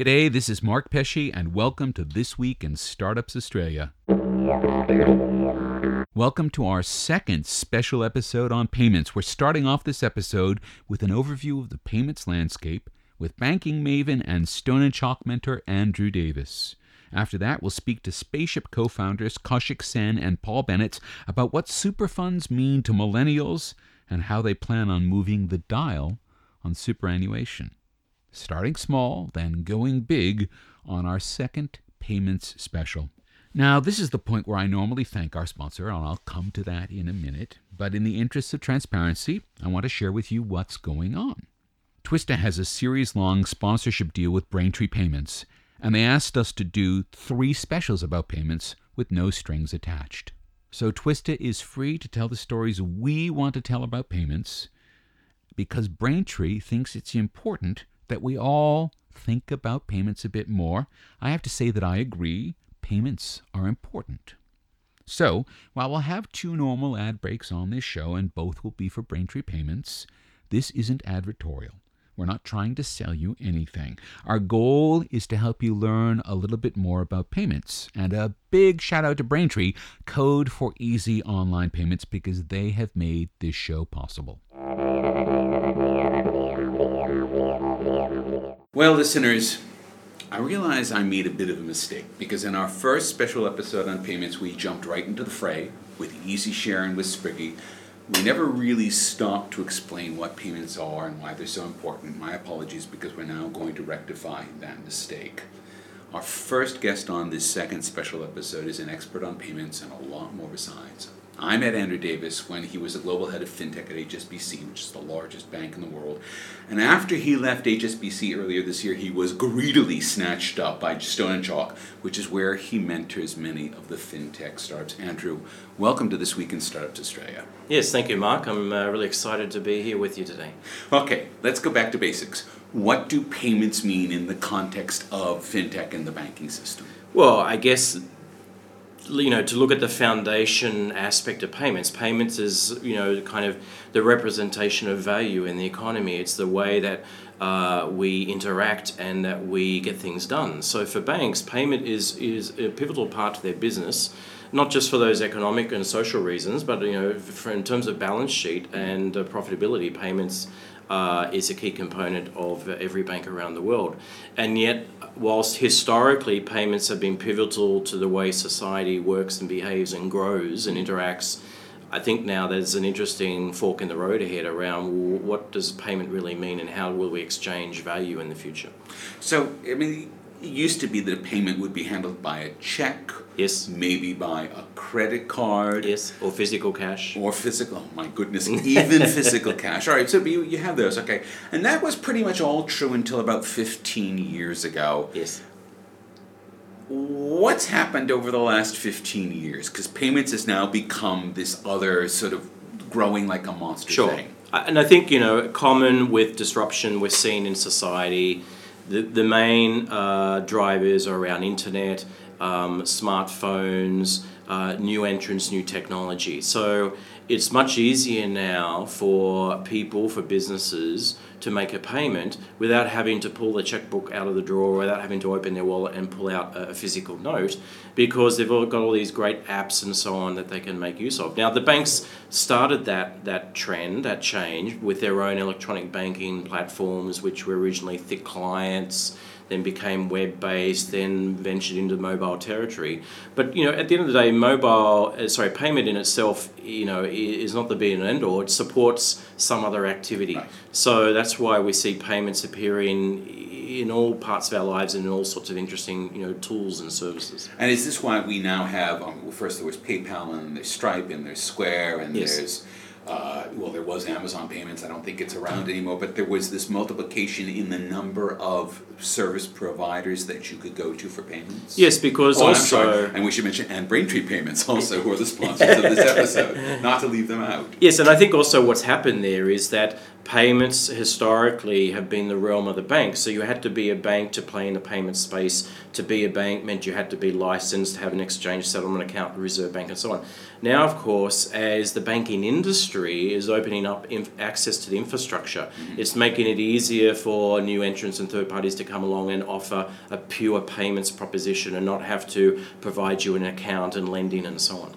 G'day, this is Mark Pesce, and welcome to This Week in Startups Australia. Welcome to our second special episode on payments. We're starting off this episode with an overview of the payments landscape with banking maven and Stone and Chalk mentor Andrew Davis. After that, we'll speak to Spaceship co founders Kaushik Sen and Paul Bennett about what super funds mean to millennials and how they plan on moving the dial on superannuation. Starting small, then going big on our second payments special. Now, this is the point where I normally thank our sponsor, and I'll come to that in a minute. But in the interest of transparency, I want to share with you what's going on. Twista has a series long sponsorship deal with Braintree Payments, and they asked us to do three specials about payments with no strings attached. So Twista is free to tell the stories we want to tell about payments because Braintree thinks it's important that we all think about payments a bit more. I have to say that I agree, payments are important. So, while we'll have two normal ad breaks on this show and both will be for Braintree Payments, this isn't advertorial. We're not trying to sell you anything. Our goal is to help you learn a little bit more about payments. And a big shout out to Braintree, Code for Easy Online Payments, because they have made this show possible. Well, listeners, I realize I made a bit of a mistake because in our first special episode on payments, we jumped right into the fray with easy sharing with Spriggy we never really stopped to explain what payments are and why they're so important. My apologies because we're now going to rectify that mistake. Our first guest on this second special episode is an expert on payments and a lot more besides. I met Andrew Davis when he was the global head of fintech at HSBC, which is the largest bank in the world. And after he left HSBC earlier this year, he was greedily snatched up by Stone and Chalk, which is where he mentors many of the fintech startups. Andrew, welcome to This Week in Startups Australia. Yes, thank you, Mark. I'm uh, really excited to be here with you today. Okay, let's go back to basics. What do payments mean in the context of fintech and the banking system? Well, I guess you know to look at the foundation aspect of payments. Payments is you know kind of the representation of value in the economy. It's the way that uh, we interact and that we get things done. So for banks payment is is a pivotal part to their business not just for those economic and social reasons but you know for, in terms of balance sheet and uh, profitability payments uh, is a key component of every bank around the world. And yet, whilst historically payments have been pivotal to the way society works and behaves and grows and interacts, I think now there's an interesting fork in the road ahead around what does payment really mean and how will we exchange value in the future. So, I mean, it used to be that a payment would be handled by a check. Yes. Maybe by a credit card. Yes. Or physical cash. Or physical. Oh my goodness. Even physical cash. All right. So you, you have those. Okay. And that was pretty much all true until about 15 years ago. Yes. What's happened over the last 15 years? Because payments has now become this other sort of growing like a monster sure. thing. And I think, you know, common with disruption we're seeing in society the, the main uh, drivers are around internet, um, smartphones, uh, new entrants, new technology. So it's much easier now for people, for businesses, to make a payment without having to pull the checkbook out of the drawer, without having to open their wallet and pull out a physical note, because they've all got all these great apps and so on that they can make use of. Now, the banks started that that trend, that change, with their own electronic banking platforms, which were originally thick clients then became web based, then ventured into mobile territory. But you know, at the end of the day, mobile, uh, sorry, payment in itself, you know, is not the be and end all. It supports some other activity. Right. So that's why we see payments appearing in all parts of our lives and in all sorts of interesting, you know, tools and services. And is this why we now have? Um, well, first there was PayPal and there's Stripe and there's Square and yes. there's uh, well, there was Amazon payments. I don't think it's around anymore, but there was this multiplication in the number of service providers that you could go to for payments. Yes, because oh, also, and we should mention and Braintree Payments also, who are the sponsors of this episode, not to leave them out. Yes, and I think also what's happened there is that payments historically have been the realm of the bank. So you had to be a bank to play in the payment space. To be a bank meant you had to be licensed, have an exchange settlement account, the Reserve Bank, and so on. Now, of course, as the banking industry is opening up inf- access to the infrastructure, mm-hmm. it's making it easier for new entrants and third parties to come along and offer a pure payments proposition and not have to provide you an account and lending and so on.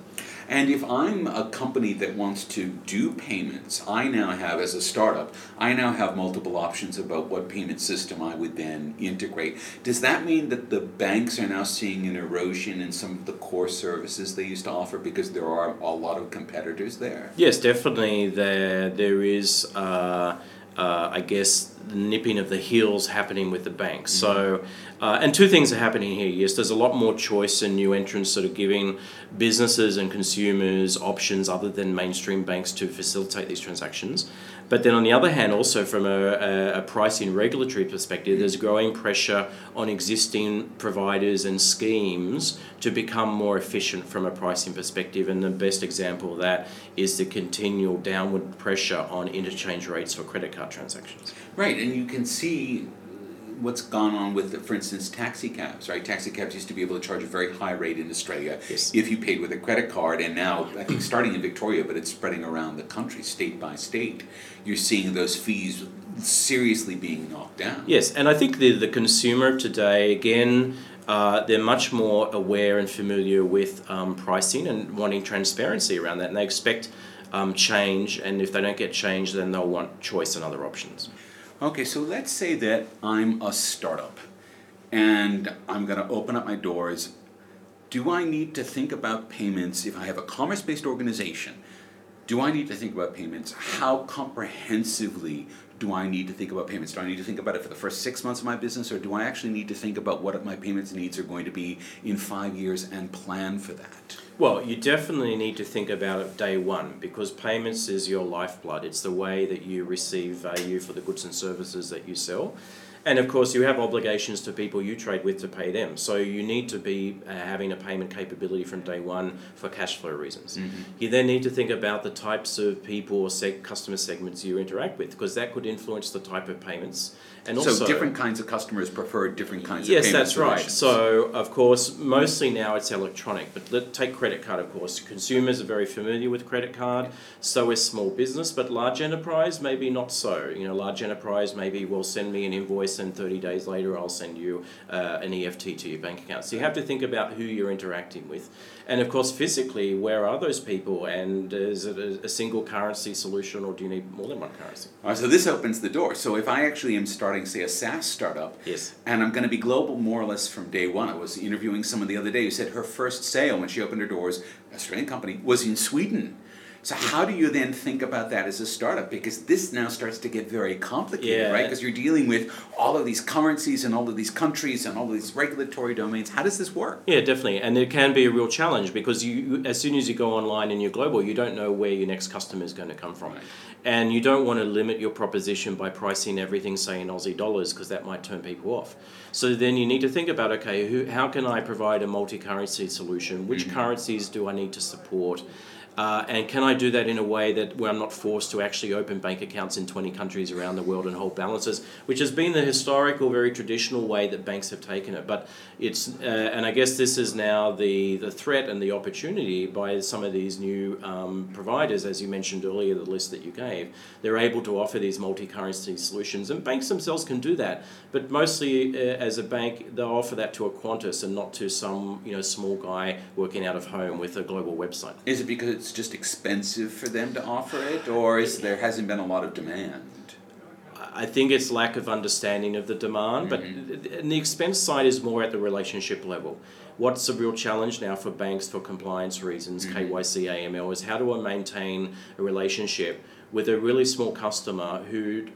And if I'm a company that wants to do payments, I now have, as a startup, I now have multiple options about what payment system I would then integrate. Does that mean that the banks are now seeing an erosion in some of the core services they used to offer because there are a lot of competitors there? Yes, definitely. There, there is. Uh, uh, I guess, the nipping of the heels happening with the banks. Mm-hmm. So, uh, and two things are happening here. Yes, there's a lot more choice and new entrants sort of giving businesses and consumers options other than mainstream banks to facilitate these transactions. But then on the other hand, also from a, a, pricing regulatory perspective, there's growing pressure on existing providers and schemes to become more efficient from a pricing perspective. And the best example of that is the continual downward pressure on interchange rates for credit card transactions. Right, and you can see what's gone on with, for instance, taxi cabs, right? Taxi cabs used to be able to charge a very high rate in Australia yes. if you paid with a credit card, and now I think starting in Victoria, but it's spreading around the country, state by state. You're seeing those fees seriously being knocked down. Yes, and I think the the consumer today again. Uh, they're much more aware and familiar with um, pricing and wanting transparency around that, and they expect um, change. And if they don't get change, then they'll want choice and other options. Okay, so let's say that I'm a startup and I'm going to open up my doors. Do I need to think about payments if I have a commerce based organization? Do I need to think about payments? How comprehensively do I need to think about payments? Do I need to think about it for the first six months of my business, or do I actually need to think about what my payments needs are going to be in five years and plan for that? Well, you definitely need to think about it day one because payments is your lifeblood. It's the way that you receive value for the goods and services that you sell. And of course, you have obligations to people you trade with to pay them. So you need to be uh, having a payment capability from day one for cash flow reasons. Mm-hmm. You then need to think about the types of people or seg- customer segments you interact with because that could influence the type of payments. And also, so different kinds of customers prefer different kinds yes, of Yes, that's solutions. right. So of course, mostly now it's electronic, but let, take credit card. Of course, consumers are very familiar with credit card. So is small business, but large enterprise maybe not so. You know, large enterprise maybe will send me an invoice and 30 days later I'll send you uh, an EFT to your bank account. So you have to think about who you're interacting with. And of course, physically, where are those people? And is it a, a single currency solution or do you need more than one currency? All right, so this opens the door. So if I actually am starting, say, a SaaS startup, yes. and I'm going to be global more or less from day one. I was interviewing someone the other day who said her first sale when she opened her doors, Australian company, was in Sweden. So how do you then think about that as a startup? Because this now starts to get very complicated, yeah. right? Because you're dealing with all of these currencies and all of these countries and all of these regulatory domains. How does this work? Yeah, definitely, and it can be a real challenge because you, as soon as you go online and you're global, you don't know where your next customer is going to come from. Right. And you don't want to limit your proposition by pricing everything, say, in Aussie dollars, because that might turn people off. So then you need to think about okay, who, how can I provide a multi currency solution? Which mm-hmm. currencies do I need to support? Uh, and can I do that in a way that where I'm not forced to actually open bank accounts in 20 countries around the world and hold balances, which has been the historical, very traditional way that banks have taken it. But it's, uh, and I guess this is now the, the threat and the opportunity by some of these new um, providers, as you mentioned earlier, the list that you gave. They're able to offer these multi currency solutions, and banks themselves can do that. But mostly, uh, as a bank, they'll offer that to a Qantas and not to some you know small guy working out of home with a global website. Is it because it's just expensive for them to offer it, or is there hasn't been a lot of demand? I think it's lack of understanding of the demand, mm-hmm. but the expense side is more at the relationship level. What's a real challenge now for banks for compliance reasons, mm-hmm. KYC, AML, is how do I maintain a relationship with a really small customer who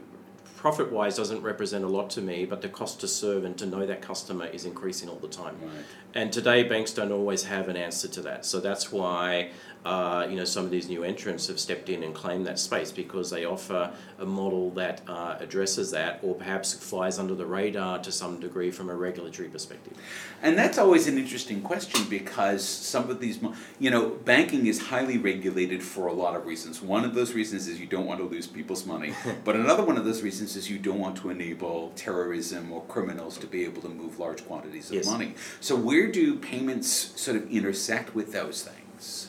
profit wise doesn't represent a lot to me, but the cost to serve and to know that customer is increasing all the time. Right. And today, banks don't always have an answer to that. So that's why uh, you know, some of these new entrants have stepped in and claimed that space because they offer a model that uh, addresses that, or perhaps flies under the radar to some degree from a regulatory perspective. And that's always an interesting question because some of these, you know, banking is highly regulated for a lot of reasons. One of those reasons is you don't want to lose people's money, but another one of those reasons is you don't want to enable terrorism or criminals to be able to move large quantities of Yes. money. So where do payments sort of intersect with those things?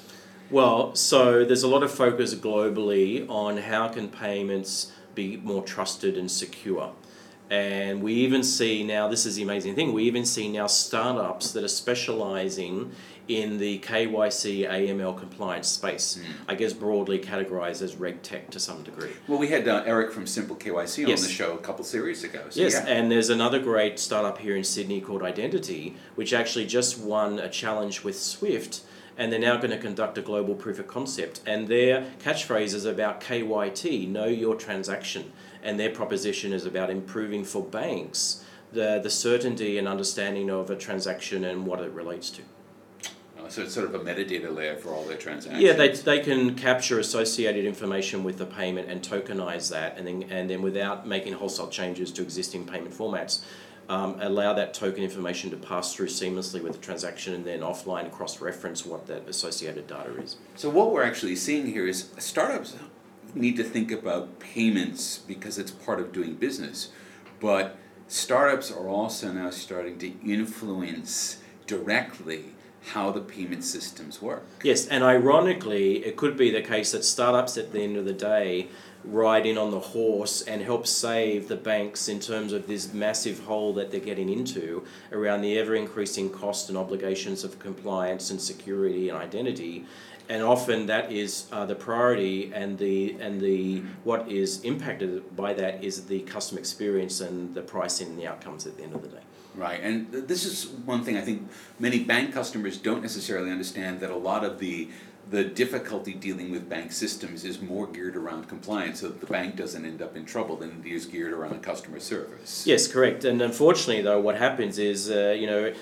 Well, so there's a lot of focus globally on how can payments be more trusted and secure. And we even see now, this is the amazing thing, we even see now startups that are specializing in the KYC AML compliance space. I guess broadly categorized as reg tech to some degree. Well, we had uh, Eric from Simple KYC on Yes. the show a couple of series ago. So Yes, yeah. and there's another great startup here in Sydney called Identitii, which actually just won a challenge with Swift, and they're now going to conduct a global proof of concept. And their catchphrase is about KYT, know your transaction, and their proposition is about improving for banks the, the certainty and understanding of a transaction and what it relates to. Uh, so it's sort of a metadata layer for all their transactions. Yeah, they, they can capture associated information with the payment and tokenize that, and then and then without making wholesale changes to existing payment formats, um, allow that token information to pass through seamlessly with the transaction, and then offline cross reference what that associated data is. So what we're actually seeing here is startups need to think about payments because it's part of doing business, but startups are also now starting to influence directly how the payment systems work. Yes, and ironically, it could be the case that startups at the end of the day ride in on the horse and help save the banks in terms of this massive hole that they're getting into around the ever increasing cost and obligations of compliance and security and identity. And often that is uh, the priority, and the and the what is impacted by that is the customer experience and the pricing and the outcomes at the end of the day. Right, and th- this is one thing I think many bank customers don't necessarily understand that a lot of the the difficulty dealing with bank systems is more geared around compliance, so that the bank doesn't end up in trouble than it is geared around customer service. Yes, correct. And unfortunately, though, what happens is, uh, you know,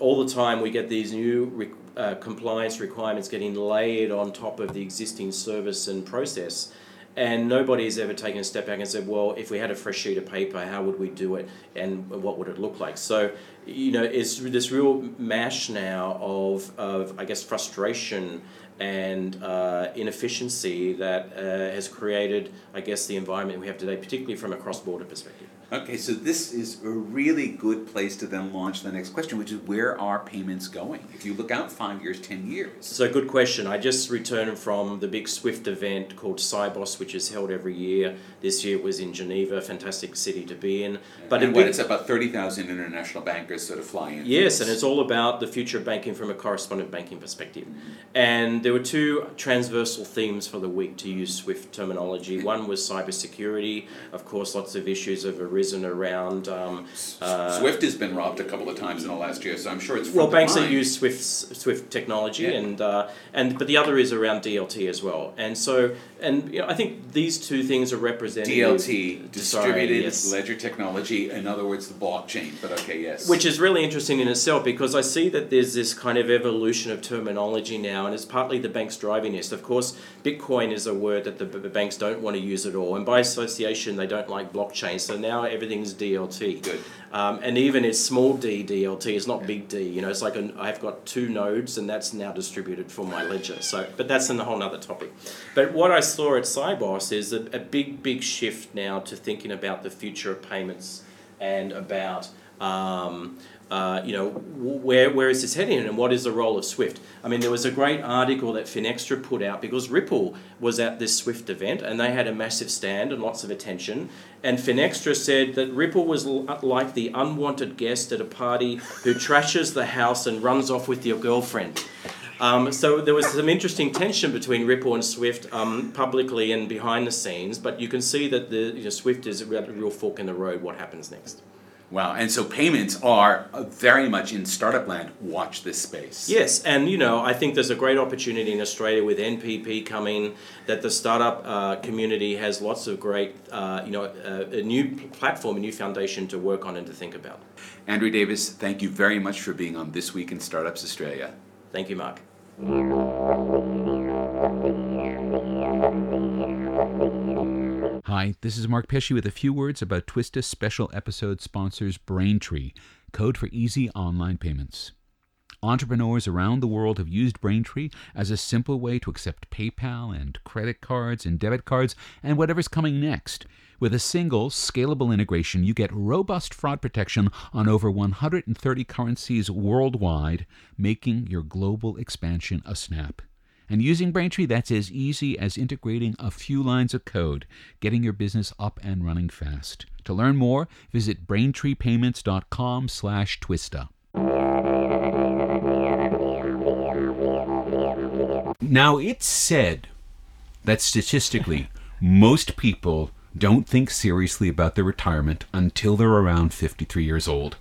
all the time we get these new re- uh, compliance requirements getting layered on top of the existing service and process. And nobody's ever taken a step back and said, well, if we had a fresh sheet of paper, how would we do it and what would it look like? So, you know, it's this real mash now of, of I guess, frustration and uh, inefficiency that uh, has created, I guess, the environment we have today, particularly from a cross border perspective. Okay, so this is a really good place to then launch the next question, which is where are payments going? If you look out five years, ten years. So, good question. I just returned from the big Swift event called Sibos, which is held every year. This year it was in Geneva, fantastic city to be in. But and what, it's about thirty thousand international bankers sort of fly in. Yes, and it's all about the future of banking from a correspondent banking perspective. Mm-hmm. And there were two transversal themes for the week, to use Swift terminology. One was cybersecurity. Of course, lots of issues have arisen around. Um, uh, Swift has been robbed a couple of times in the last year, so I'm sure it's well, banks that use Swift Swift technology, Yeah. and uh, and but the other is around DLT as well. And so, and you know, I think these two things are representative. DLT, Sorry, distributed yes. ledger technology, in other words, the blockchain. But okay, yes. Which is really interesting in itself because I see that there's this kind of evolution of terminology now, and it's partly the banks driving this. Of course, Bitcoin is a word that the, the banks don't want to use at all, and by association, they don't like blockchain. So now everything's DLT. Good. Um, and even it's small d DLT, it's not big D. You know, it's like an, I've got two nodes, and that's now distributed for my ledger. So, but that's in a whole other topic. But what I saw at Sibos is a, a big, big shift now to thinking about the future of payments and about. Um, uh, you know, where, where is this heading and what is the role of Swift? I mean, there was a great article that Finextra put out because Ripple was at this Swift event and they had a massive stand and lots of attention. And Finextra said that Ripple was like the unwanted guest at a party who trashes the house and runs off with your girlfriend. Um, so there was some interesting tension between Ripple and Swift um, publicly and behind the scenes, but you can see that the you know, Swift is a real fork in the road. What happens next? Wow, and so payments are uh, very much in startup land. Watch this space. Yes, and you know, I think there's a great opportunity in Australia with NPP coming. That the startup uh, community has lots of great, uh, you know, uh, a new platform, a new foundation to work on and to think about. Andrew Davis, thank you very much for being on This Week in Startups Australia. Thank you, Mark. Hi, this is Mark Pesce with a few words about Twista special episode sponsors Braintree, code for easy online payments. Entrepreneurs around the world have used Braintree as a simple way to accept PayPal and credit cards and debit cards and whatever's coming next. With a single, scalable integration, you get robust fraud protection on over 130 currencies worldwide, making your global expansion a snap. And using Braintree, that's as easy as integrating a few lines of code, getting your business up and running fast. To learn more, visit braintreepayments.com slash twista. Now, it's said that statistically, most people don't think seriously about their retirement until they're around 53 years old,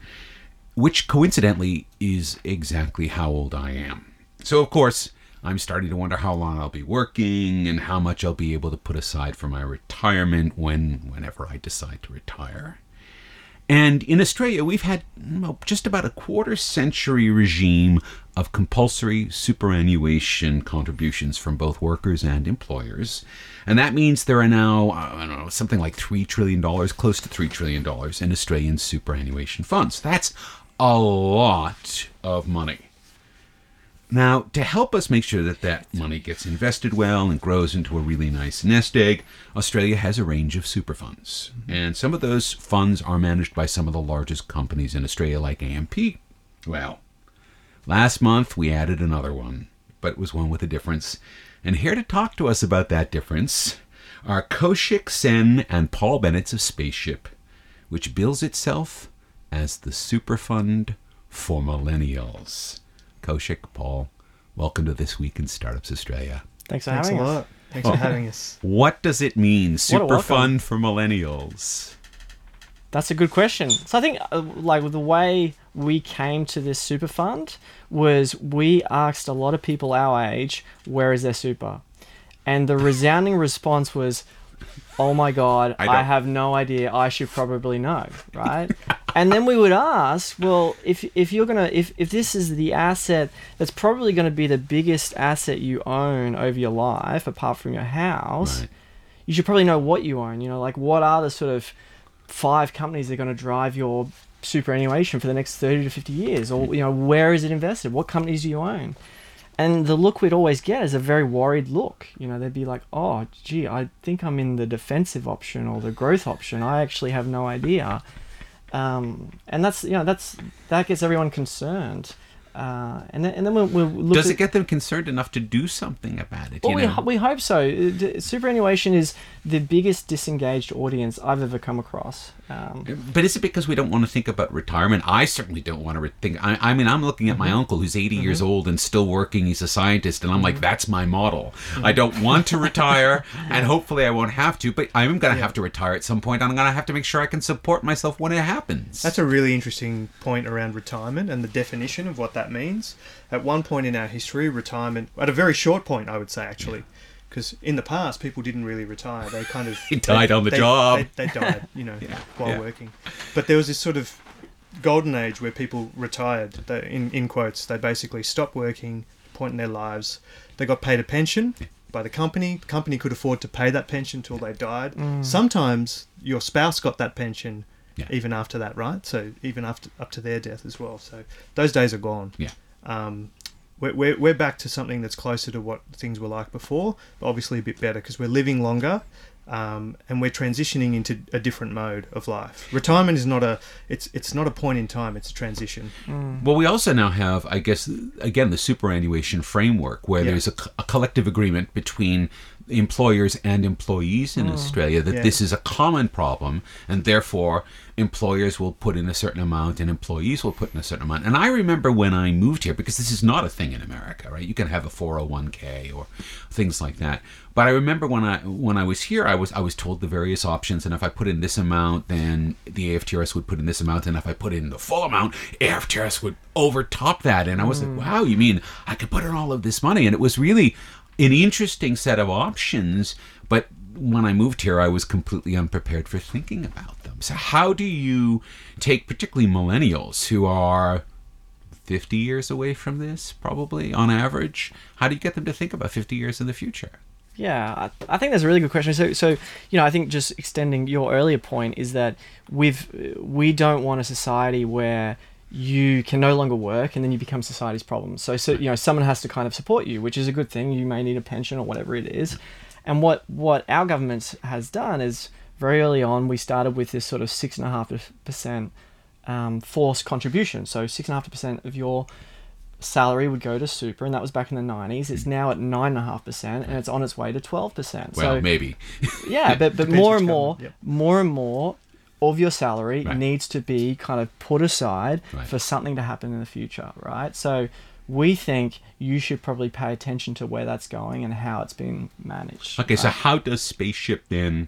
which coincidentally is exactly how old I am. So, of course, I'm starting to wonder how long I'll be working and how much I'll be able to put aside for my retirement when whenever I decide to retire. And in Australia, we've had well, just about a quarter century regime of compulsory superannuation contributions from both workers and employers. And that means there are now, I don't know, something like $3 trillion, close to $3 trillion in Australian superannuation funds. That's a lot of money. Now, to help us make sure that that money gets invested well and grows into a really nice nest egg, Australia has a range of super funds. And some of those funds are managed by some of the largest companies in Australia, like AMP. Well, last month we added another one, but it was one with a difference. And here to talk to us about that difference are Kaushik Sen and Paul Bennett of Spaceship, which bills itself as the super fund for millennials. Kaushik, Paul, welcome to This Week in Startups Australia. Thanks for Thanks a having us. lot. Thanks for having us. What does it mean, What super welcome. fun for millennials? That's a good question. So I think, uh, like the way we came to this super fund was we asked a lot of people our age, "Where is their super?" And the resounding response was, "Oh my god, I I, have no idea. I should probably know, right?" and then we would ask, "Well, if if you're gonna if if this is the asset that's probably going to be the biggest asset you own over your life, apart from your house." Right. you should probably know what you own. You know, like what are the sort of five companies that are going to drive your superannuation for the next 30 to 50 years? Or, you know, where is it invested? What companies do you own? And the look we'd always get is a very worried look. You know, they'd be like, oh, gee, I think I'm in the defensive option or the growth option. I actually have no idea. Um, and that's, you know, that's, that gets everyone concerned. Uh, and then, and then we'll, we'll look Does it get them concerned enough to do something about it? well, you we, ho- we hope so. Uh, d- Superannuation is the biggest disengaged audience I've ever come across. Um, But is it because we don't want to think about retirement? I certainly don't want to think. I, I mean, I'm looking at my Mm-hmm. uncle who's 80 years old and still working. He's a scientist, and I'm Mm-hmm. like, that's my model. I don't want to retire, and hopefully I won't have to. But I'm going to have to retire at some point. and I'm going to have to make sure I can support myself when it happens. That's a really interesting point around retirement and the definition of what that means. At one point in our history, retirement, at a very short point, I would say actually, because in the past people didn't really retire. They kind of They died on the they, job. They, they died, you know, Yeah, while yeah. working. But there was this sort of golden age where people retired. They, in in quotes, they basically stopped working, point in their lives. They got paid a pension by the company. The company could afford to pay that pension till they died. Sometimes your spouse got that pension Yeah. even after that, right? So even after up to their death as well. So those days are gone. Yeah. Um, we're, we're, we're back to something that's closer to what things were like before, but obviously a bit better because we're living longer. Um, and we're transitioning into a different mode of life. Retirement is not a it's it's not a point in time; it's a transition. Well, we also now have, I guess, again, the superannuation framework where Yeah. there's a, a collective agreement between employers and employees in hmm. Australia that Yeah. this is a common problem, and therefore employers will put in a certain amount and employees will put in a certain amount. And I remember when I moved here, because this is not a thing in America, right? You can have a 401k or things like that. But I remember when I when I was here, I was I was told the various options, and if I put in this amount, then the AFTRS would put in this amount, and if I put in the full amount, AFTRS would overtop that. And I was like, hmm. wow, you mean I could put in all of this money? And it was really an interesting set of options. But when I moved here, I was completely unprepared for thinking about them. So how do you take particularly millennials who are 50 years away from this, probably on average. How do you get them to think about 50 years in the future? Yeah, I, think that's a really good question. So, so you know, I think just extending your earlier point is that we've we don't want a society where you can no longer work and then you become society's problem. So, so you know, someone has to kind of support you, which is a good thing. You may need a pension or whatever it is. And what what our government has done is very early on we started with this sort of six and a half percent um, forced contribution. So six and a half percent of your salary would go to super, and that was back in the nineties. It's now at nine and a half percent, and it's on its way to twelve percent. Well, so maybe. yeah, but but Depends more and more, yep. more and more of your salary Right. needs to be kind of put aside Right. for something to happen in the future, right? So we think you should probably pay attention to where that's going and how it's being managed. Okay, so how does Spaceship then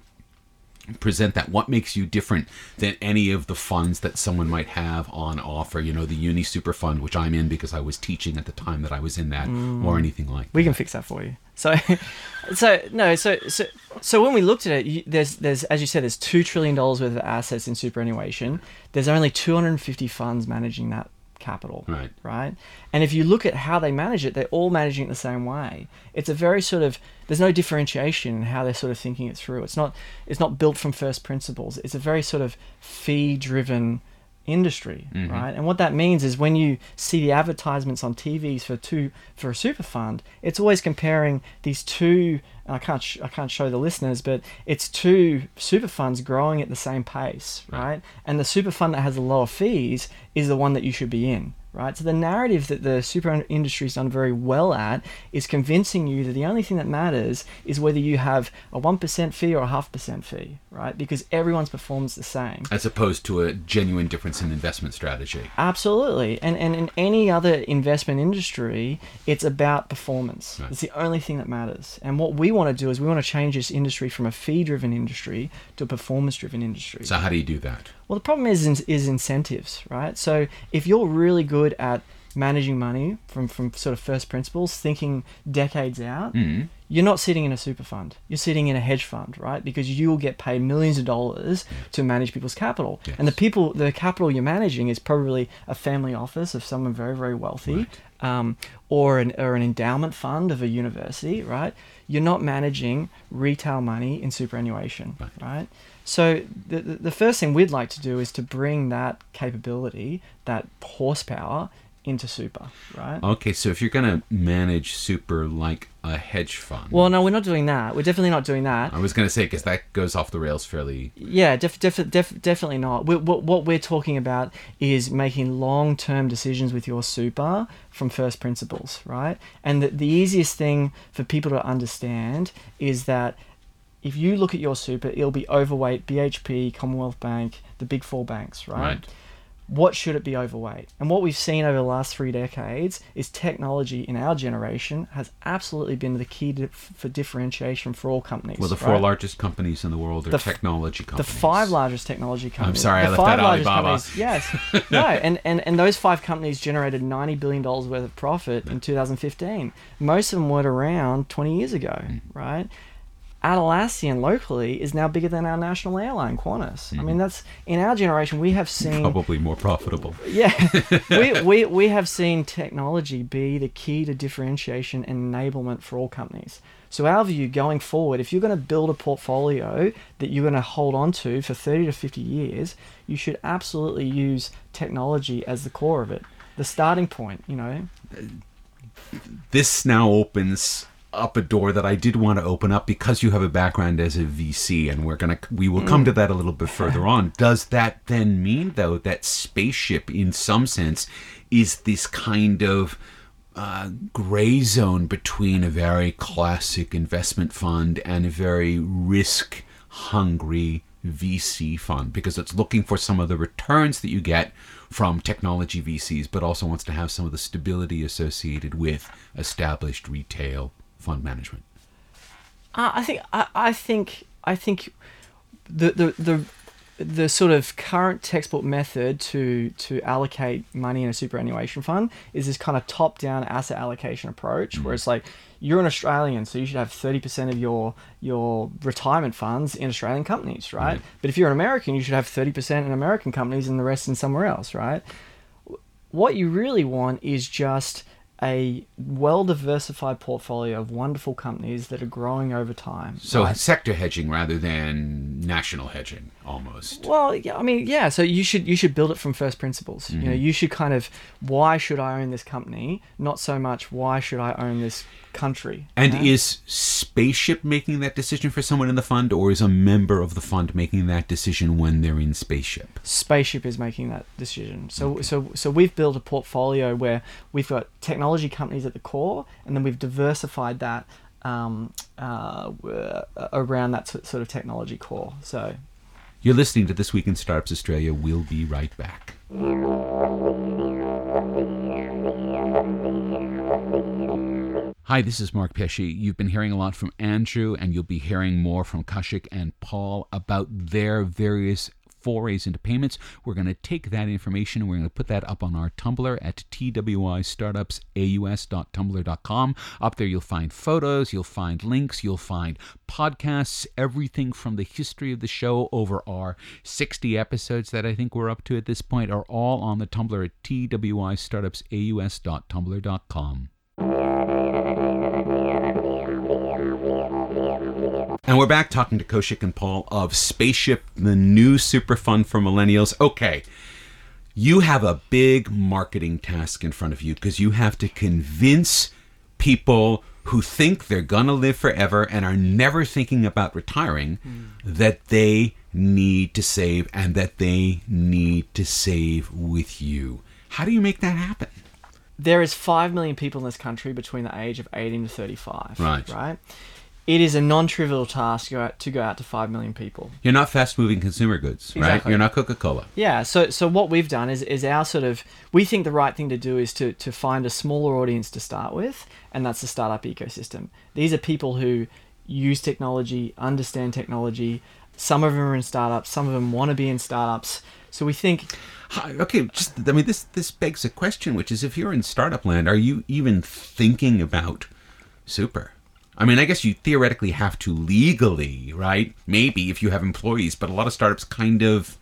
present that? What makes you different than any of the funds that someone might have on offer? You know, the UniSuper Fund, which I'm in because I was teaching at the time that I was in that, or mm. anything like we that. can fix that for you. So, so no, so so so when we looked at it, you, there's there's as you said, there's two trillion dollars worth of assets in superannuation. There's only 250 funds managing that capital. Right. Right. And if you look at how they manage it, they're all managing it the same way. It's a very sort of there's no differentiation in how they're sort of thinking it through. It's not it's not built from first principles. It's a very sort of fee driven industry, mm-hmm. right? And what that means is when you see the advertisements on TVs for two for a super fund, it's always comparing these two. And I can't sh- I can't show the listeners, but it's two super funds growing at the same pace, right? And the super fund that has the lower fees is the one that you should be in, right? So the narrative that the super industry industry's done very well at is convincing you that the only thing that matters is whether you have a one percent fee or a half percent fee, right? Because everyone's performs the same. As opposed to a genuine difference in investment strategy. Absolutely. And, and in any other investment industry, it's about performance. Right. It's the only thing that matters. And what we want to do is we want to change this industry from a fee driven industry to a performance driven industry. So how do you do that? Well, the problem is is incentives, right? So if you're really good at managing money from, from sort of first principles, thinking decades out, Mm. you're not sitting in a super fund. You're sitting in a hedge fund, right? Because you'll get paid millions of dollars to manage people's capital. Yes. And the people, the capital you're managing is probably a family office of someone very, very wealthy, um, or an or an endowment fund of a university, right? You're not managing retail money in superannuation, Right. right? So the, the the first thing we'd like to do is to bring that capability, that horsepower, into super, right? Okay, so if you're going to manage super like a hedge fund, Well, no, we're not doing that. We're definitely not doing that. I was going to say because that goes off the rails fairly. Yeah, def- def- def- definitely not. we what, what we're talking about is making long term decisions with your super from first principles, right? And the, the easiest thing for people to understand is that if you look at your super, it'll be overweight BHP, Commonwealth Bank, the big four banks, right? Right. What should it be overweight? And what we've seen over the last three decades is technology in our generation has absolutely been the key to, for differentiation for all companies. Well, the four right? largest companies in the world are The technology the five largest technology companies. I'm sorry, I the left five out largest Alibaba. companies- Yes, no, and, and and those five companies generated ninety billion dollars worth of profit in 2015. Most of them weren't around 20 years ago, Mm. right? Atlassian locally is now bigger than our national airline Qantas. I Mm-hmm. mean, that's in our generation we have seen Probably more profitable. yeah, we, we, we have seen technology be the key to differentiation and enablement for all companies. So our view going forward, if you're going to build a portfolio that you're going to hold on to for 30 to 50 years, you should absolutely use technology as the core of it, the starting point. You know, this now opens up a door that I did want to open up because you have a background as a VC, and we're gonna we will come to that a little bit further on. Does that then mean though that spaceship, in some sense, is this kind of uh, gray zone between a very classic investment fund and a very risk hungry VC fund because it's looking for some of the returns that you get from technology VCs, but also wants to have some of the stability associated with established retail fund management. Uh, I think I, I think I think the, the the the sort of current textbook method to to allocate money in a superannuation fund is this kind of top down asset allocation approach where it's like you're an Australian so you should have 30% of your your retirement funds in Australian companies right Right. but if you're an American you should have 30% in American companies and the rest in somewhere else right what you really want is just a well diversified portfolio of wonderful companies that are growing over time. So right? sector hedging rather than national hedging, almost. Well, yeah, I mean, yeah. So you should you should build it from first principles. You know, Mm-hmm. you should kind of why should I own this company, not so much why should I own this country. And you know? is Spaceship making that decision for someone in the fund, or is a member of the fund making that decision when they're in Spaceship? Spaceship is making that decision. So so so we've built a portfolio where we've got technology companies at the core, and then we've diversified that um, uh, around that sort of technology core. So You're listening to This Week in Startups Australia. We'll be right back. Hi, this is Mark Pesce. You've been hearing a lot from Andrew, and you'll be hearing more from Kaushik and Paul about their various forays into payments. We're going to take that information and we're going to put that up on our Tumblr at twistartupsaus.tumblr.com. Up there, you'll find photos, you'll find links, you'll find podcasts, everything from the history of the show over our 60 episodes that I think we're up to at this point are all on the Tumblr at twistartupsaus.tumblr.com. And we're back talking to Kaushik and Paul of Spaceship, the new super fund for millennials. Okay, you have a big marketing task in front of you because you have to convince people who think they're going to live forever and are never thinking about retiring hmm. that they need to save and that they need to save with you. How do you make that happen? there is five million people in this country between the age of 18 to 35. Right. Right. It is a non-trivial task to go out to, go out to five million people. You're not fast moving consumer goods, right? Exactly. You're not Coca Cola. Yeah, so so what we've done is is our sort of we think the right thing to do is to to find a smaller audience to start with, and that's the startup ecosystem. These are people who use technology, understand technology. Some of them are in startups, some of them want to be in startups. So we think Okay, just I mean this this begs a question, which is if you're in startup land, are you even thinking about super? I mean, I guess you theoretically have to legally, right? Maybe if you have employees, but a lot of startups kind of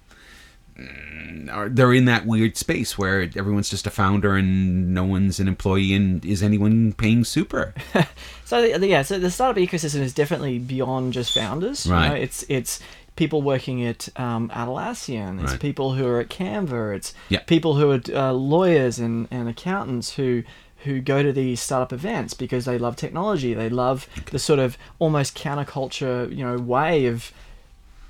mm, are they're in that weird space where everyone's just a founder and no one's an employee, and is anyone paying super? So yeah, so the startup ecosystem is definitely beyond just founders. you Right. know, It's it's people working at um, Atlassian. It's Right. people who are at Canva. It's Yeah. people who are uh, lawyers and, and accountants who who go to these startup events because they love technology. They love the sort of almost counterculture, you know, way of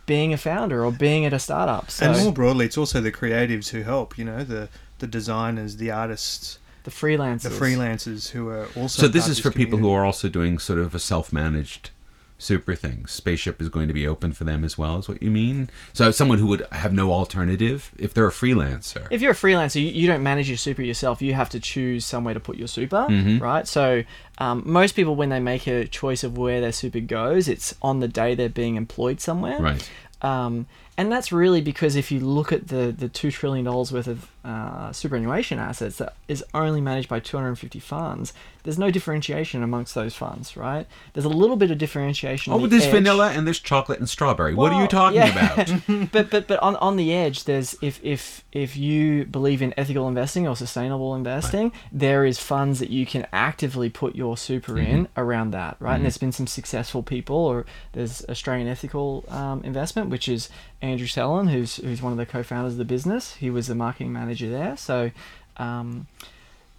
being a founder or being at a startup. So and more broadly, it's also the creatives who help. You know, the the designers, the artists, the freelancers. the freelancers who are also. So this is of for people who are also doing sort of a self-managed super thing. Spaceship is going to be open for them as well, is what you mean? So someone who would have no alternative if they're a freelancer. if you're a freelancer, you, you don't manage your super yourself. You have to choose somewhere to put your super, Mm-hmm. right? So um, most people, when they make a choice of where their super goes, it's on the day they're being employed somewhere. Right. Um, and that's really because if you look at the, the $2 trillion worth of uh, superannuation assets that is only managed by 250 funds, there's no differentiation amongst those funds, right? There's a little bit of differentiation. Oh, the there's edge. vanilla and there's chocolate and strawberry. what are you talking yeah. about? but but but on, on the edge, there's if if if you believe in ethical investing or sustainable investing, there is funds that you can actively put your super in around that, right? And there's been some successful people, or there's Australian Ethical um, Investment, which is Andrew Sellen, who's who's one of the co-founders of the business. He was the marketing manager there, so. Um,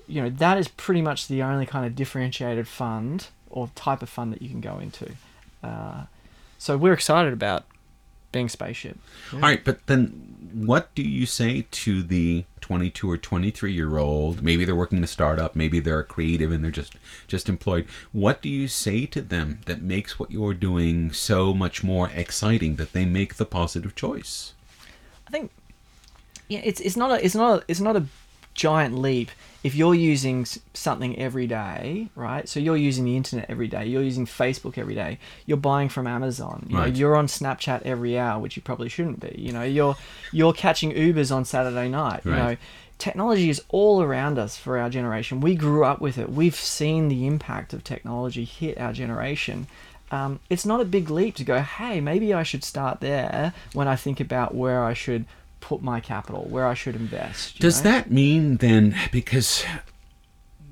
you know that is pretty much the only kind of differentiated fund or type of fund that you can go into. Uh, so we're excited about being spaceship. All right, but then what do you say to the 22 or 23 year old? Maybe they're working in a startup, maybe they're a creative and they're just just employed. What do you say to them that makes what you're doing so much more exciting that they make the positive choice? I think yeah, it's it's not a it's not a, it's not a giant leap if you're using something every day, right? So you're using the internet every day, you're using Facebook every day, you're buying from Amazon, you Right. know, you're on Snapchat every hour, which you probably shouldn't be. You know, you're you're catching Ubers on Saturday night. You know, technology is all around us for our generation. We grew up with it. We've seen the impact of technology hit our generation. Um, it's not a big leap to go, hey, maybe I should start there when I think about where I should put my capital, where I should invest. Does know? that mean then, because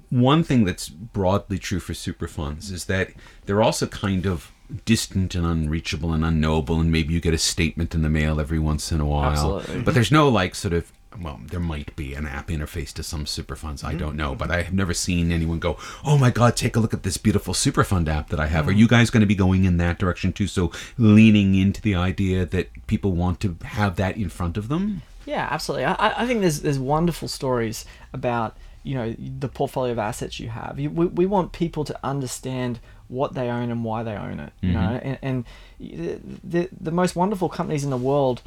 one thing that's broadly true for super funds is that they're also kind of distant and unreachable and unknowable, and maybe you get a statement in the mail every once in a while. Absolutely. But there's no like sort of well, there might be an app interface to some super funds. I hmm. don't know, but I have never seen anyone go, "Oh my God, take a look at this beautiful super fund app that I have." Are hmm. you guys going to be going in that direction too? So leaning into the idea that people want to have that in front of them. Yeah, absolutely. I, I think there's there's wonderful stories about you know the portfolio of assets you have. You, we, we want people to understand what they own and why they own it. You mm-hmm. know, and, and the the most wonderful companies in the world.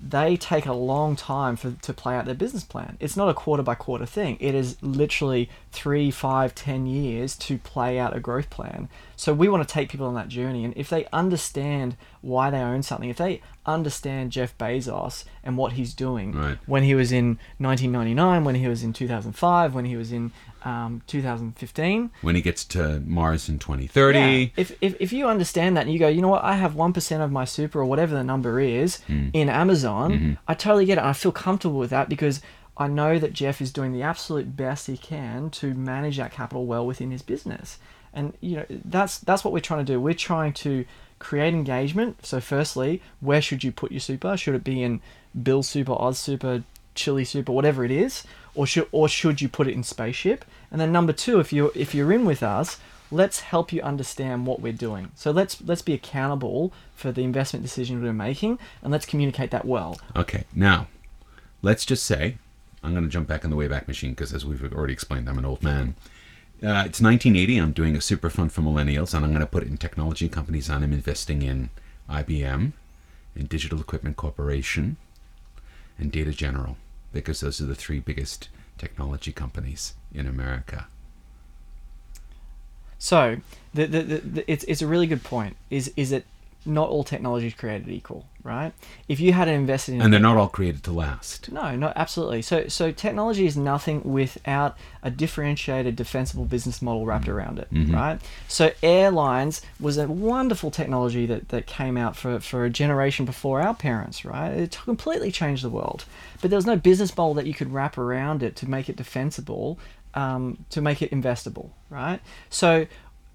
They take a long time for to play out their business plan. It's not a quarter by quarter thing. It is literally three, five, ten years to play out a growth plan. So we want to take people on that journey, and if they understand why they own something, if they understand Jeff Bezos and what he's doing, Right. when he was in 1999, when he was in 2005, when he was in um, 2015. when he gets to Mars in 2030. Yeah. If, if, if you understand that and you go, you know what, I have 1% of my super or whatever the number is in Amazon, I totally get it. I feel comfortable with that because I know that Jeff is doing the absolute best he can to manage that capital well within his business. And you know that's that's what we're trying to do. We're trying to create engagement. So firstly, where should you put your super? Should it be in Bill Super, Oz Super, Chili soup or whatever it is, or should or should you put it in Spaceship? And then number two, if you if you're in with us, let's help you understand what we're doing. So let's let's be accountable for the investment decision we're making, and let's communicate that well. Okay, now let's just say I'm going to jump back in the Wayback Machine because, as we've already explained, I'm an old man. Uh, it's 1980. I'm doing a super fund for millennials, and I'm going to put it in technology companies. And I'm investing in IBM, in Digital Equipment Corporation, and Data General because those are the three biggest technology companies in America. So the, the, the, the it's it's a really good point. Is is it not all technology is created equal, right? If you had invested in And they're not all created to last. No, no, absolutely. So, so technology is nothing without a differentiated, defensible business model wrapped around it, right? So, airlines was a wonderful technology that, that came out for, for a generation before our parents, right? It completely changed the world, but there was no business model that you could wrap around it to make it defensible, um, to make it investable, right? So,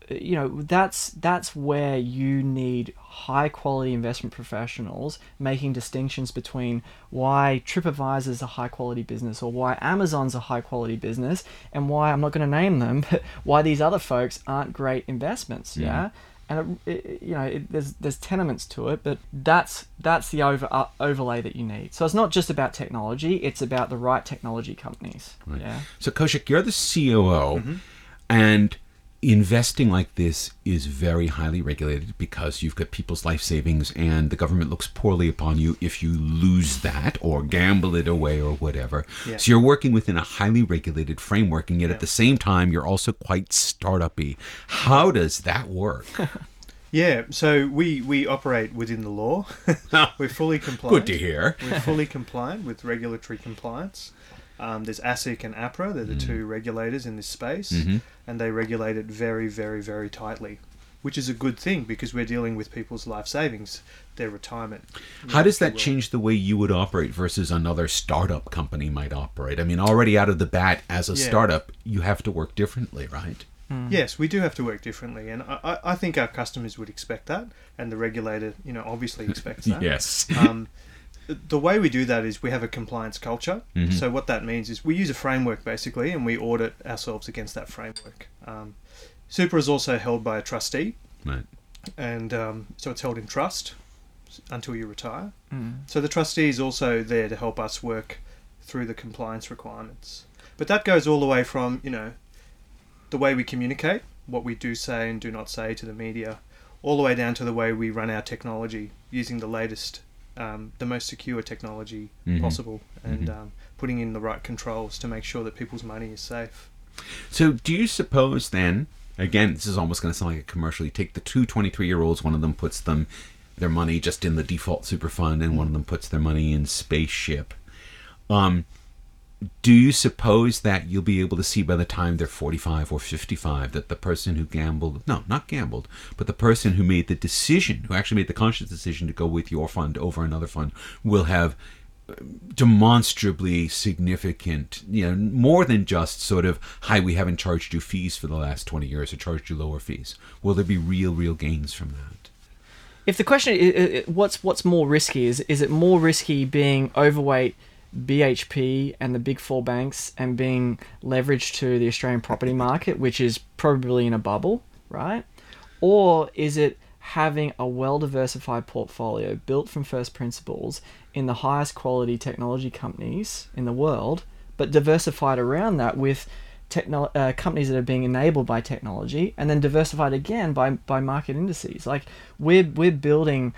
you know that's that's where you need high quality investment professionals making distinctions between why TripAdvisor is a high quality business or why Amazon's a high quality business and why I'm not going to name them but why these other folks aren't great investments yeah? And it, it, you know it, there's there's tenements to it but that's that's the over uh, overlay that you need. So it's not just about technology it's about the right technology companies yeah? So, Kaushik, you're the COO, and investing like this is very highly regulated because you've got people's life savings, and the government looks poorly upon you if you lose that or gamble it away or whatever. Yeah. So, you're working within a highly regulated framework, and yet at the same time, you're also quite startup-y. How does that work? Yeah, so we, we operate within the law. We're fully compliant. Good to hear. We're fully compliant with regulatory compliance. Um, there's ASIC and APRA, they're the two regulators in this space, and they regulate it very, very, very tightly, which is a good thing because we're dealing with people's life savings, their retirement. How does that change the way you would operate versus another startup company might operate? I mean, already out of the bat, as a Yeah. startup, you have to work differently, right? Yes, we do have to work differently, and I, I I think our customers would expect that, and the regulator, you know, obviously expects that. Yes. um, the way we do that is we have a compliance culture. Mm-hmm. So what that means is we use a framework basically, and we audit ourselves against that framework. Um, Super is also held by a trustee, Right. and um, so it's held in trust until you retire. Mm. So the trustee is also there to help us work through the compliance requirements. But that goes all the way from you know the way we communicate, what we do say and do not say to the media, all the way down to the way we run our technology using the latest, um, the most secure technology Mhm. possible, and um, putting in the right controls to make sure that people's money is safe. So, do you suppose then, again, this is almost going to sound like a commercial, you take the two 23 year olds, one of them puts them their money just in the default super fund, and one of them puts their money in spaceship. Um, do you suppose that you'll be able to see by the time they're 45 or 55 that the person who gambled, no, not gambled, but the person who made the decision, who actually made the conscious decision to go with your fund over another fund, will have uh, demonstrably significant, you know, more than just sort of, hi, we haven't charged you fees for the last 20 years or charged you lower fees? Will there be real, real gains from that? If the question is what's what's more risky is is it more risky being overweight BHP and the big four banks and being leveraged to the Australian property market, which is probably in a bubble, right? Or is it having a well diversified portfolio built from first principles in the highest quality technology companies in the world, but diversified around that with techno- uh, companies that are being enabled by technology, and then diversified again by, by market indices. Like we're we're building.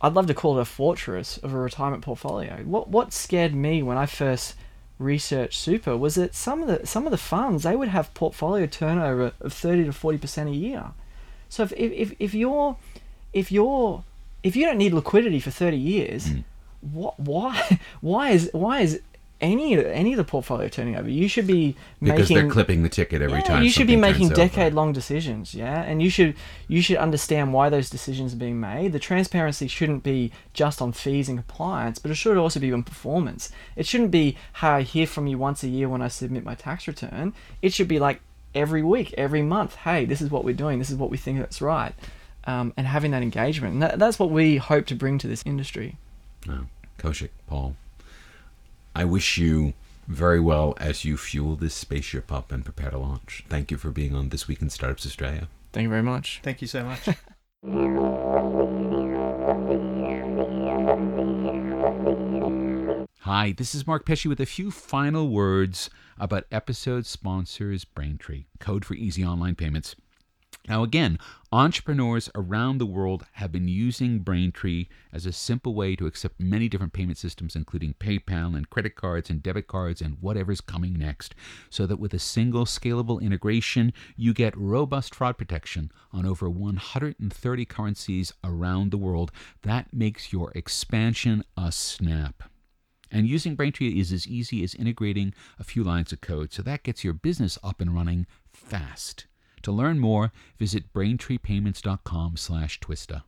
I'd love to call it a fortress of a retirement portfolio. What what scared me when I first researched super was that some of the some of the funds they would have portfolio turnover of thirty to forty percent a year. So if, if, if you're if you're if you don't need liquidity for 30 years, mm. what why why is why is any any of the portfolio turning over? You should be because making, they're clipping the ticket every yeah, time. You should be making decade long decisions, yeah, and you should you should understand why those decisions are being made. The transparency shouldn't be just on fees and compliance, but it should also be on performance. It shouldn't be how I hear from you once a year when I submit my tax return. It should be like every week, every month. Hey, this is what we're doing. This is what we think that's right, um, and having that engagement. And that, that's what we hope to bring to this industry. Oh, Kaushik, Paul, I wish you very well as you fuel this spaceship up and prepare to launch. Thank you for being on This Week in Startups Australia. Thank you very much. Thank you so much. Hi, this is Mark Pesce with a few final words about episode sponsors Braintree, code for easy online payments. Now, again, entrepreneurs around the world have been using Braintree as a simple way to accept many different payment systems, including PayPal and credit cards and debit cards and whatever's coming next, so that with a single scalable integration, you get robust fraud protection on over 130 currencies around the world. That makes your expansion a snap. And using Braintree is as easy as integrating a few lines of code, so that gets your business up and running fast. To learn more, visit braintreepayments.com slash twista.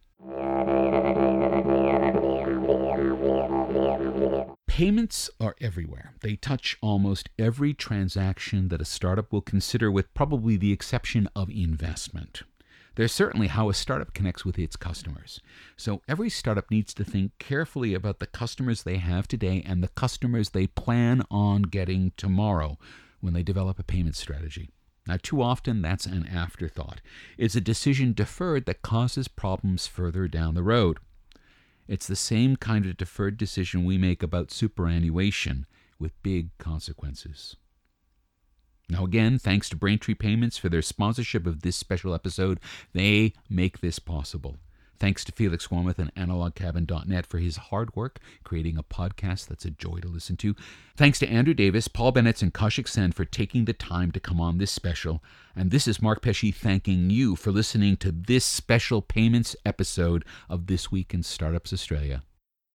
Payments are everywhere. They touch almost every transaction that a startup will consider, with probably the exception of investment. They're certainly how a startup connects with its customers. So every startup needs to think carefully about the customers they have today and the customers they plan on getting tomorrow when they develop a payment strategy. Now, too often that's an afterthought. It's a decision deferred that causes problems further down the road. It's the same kind of deferred decision we make about superannuation with big consequences. Now, again, thanks to Braintree Payments for their sponsorship of this special episode. They make this possible. Thanks to Felix Warmoth and AnalogCabin.net for his hard work creating a podcast that's a joy to listen to. Thanks to Andrew Davis, Paul Bennett, and Kaushik Sen for taking the time to come on this special. And this is Mark Pesce thanking you for listening to this special payments episode of This Week in Startups Australia.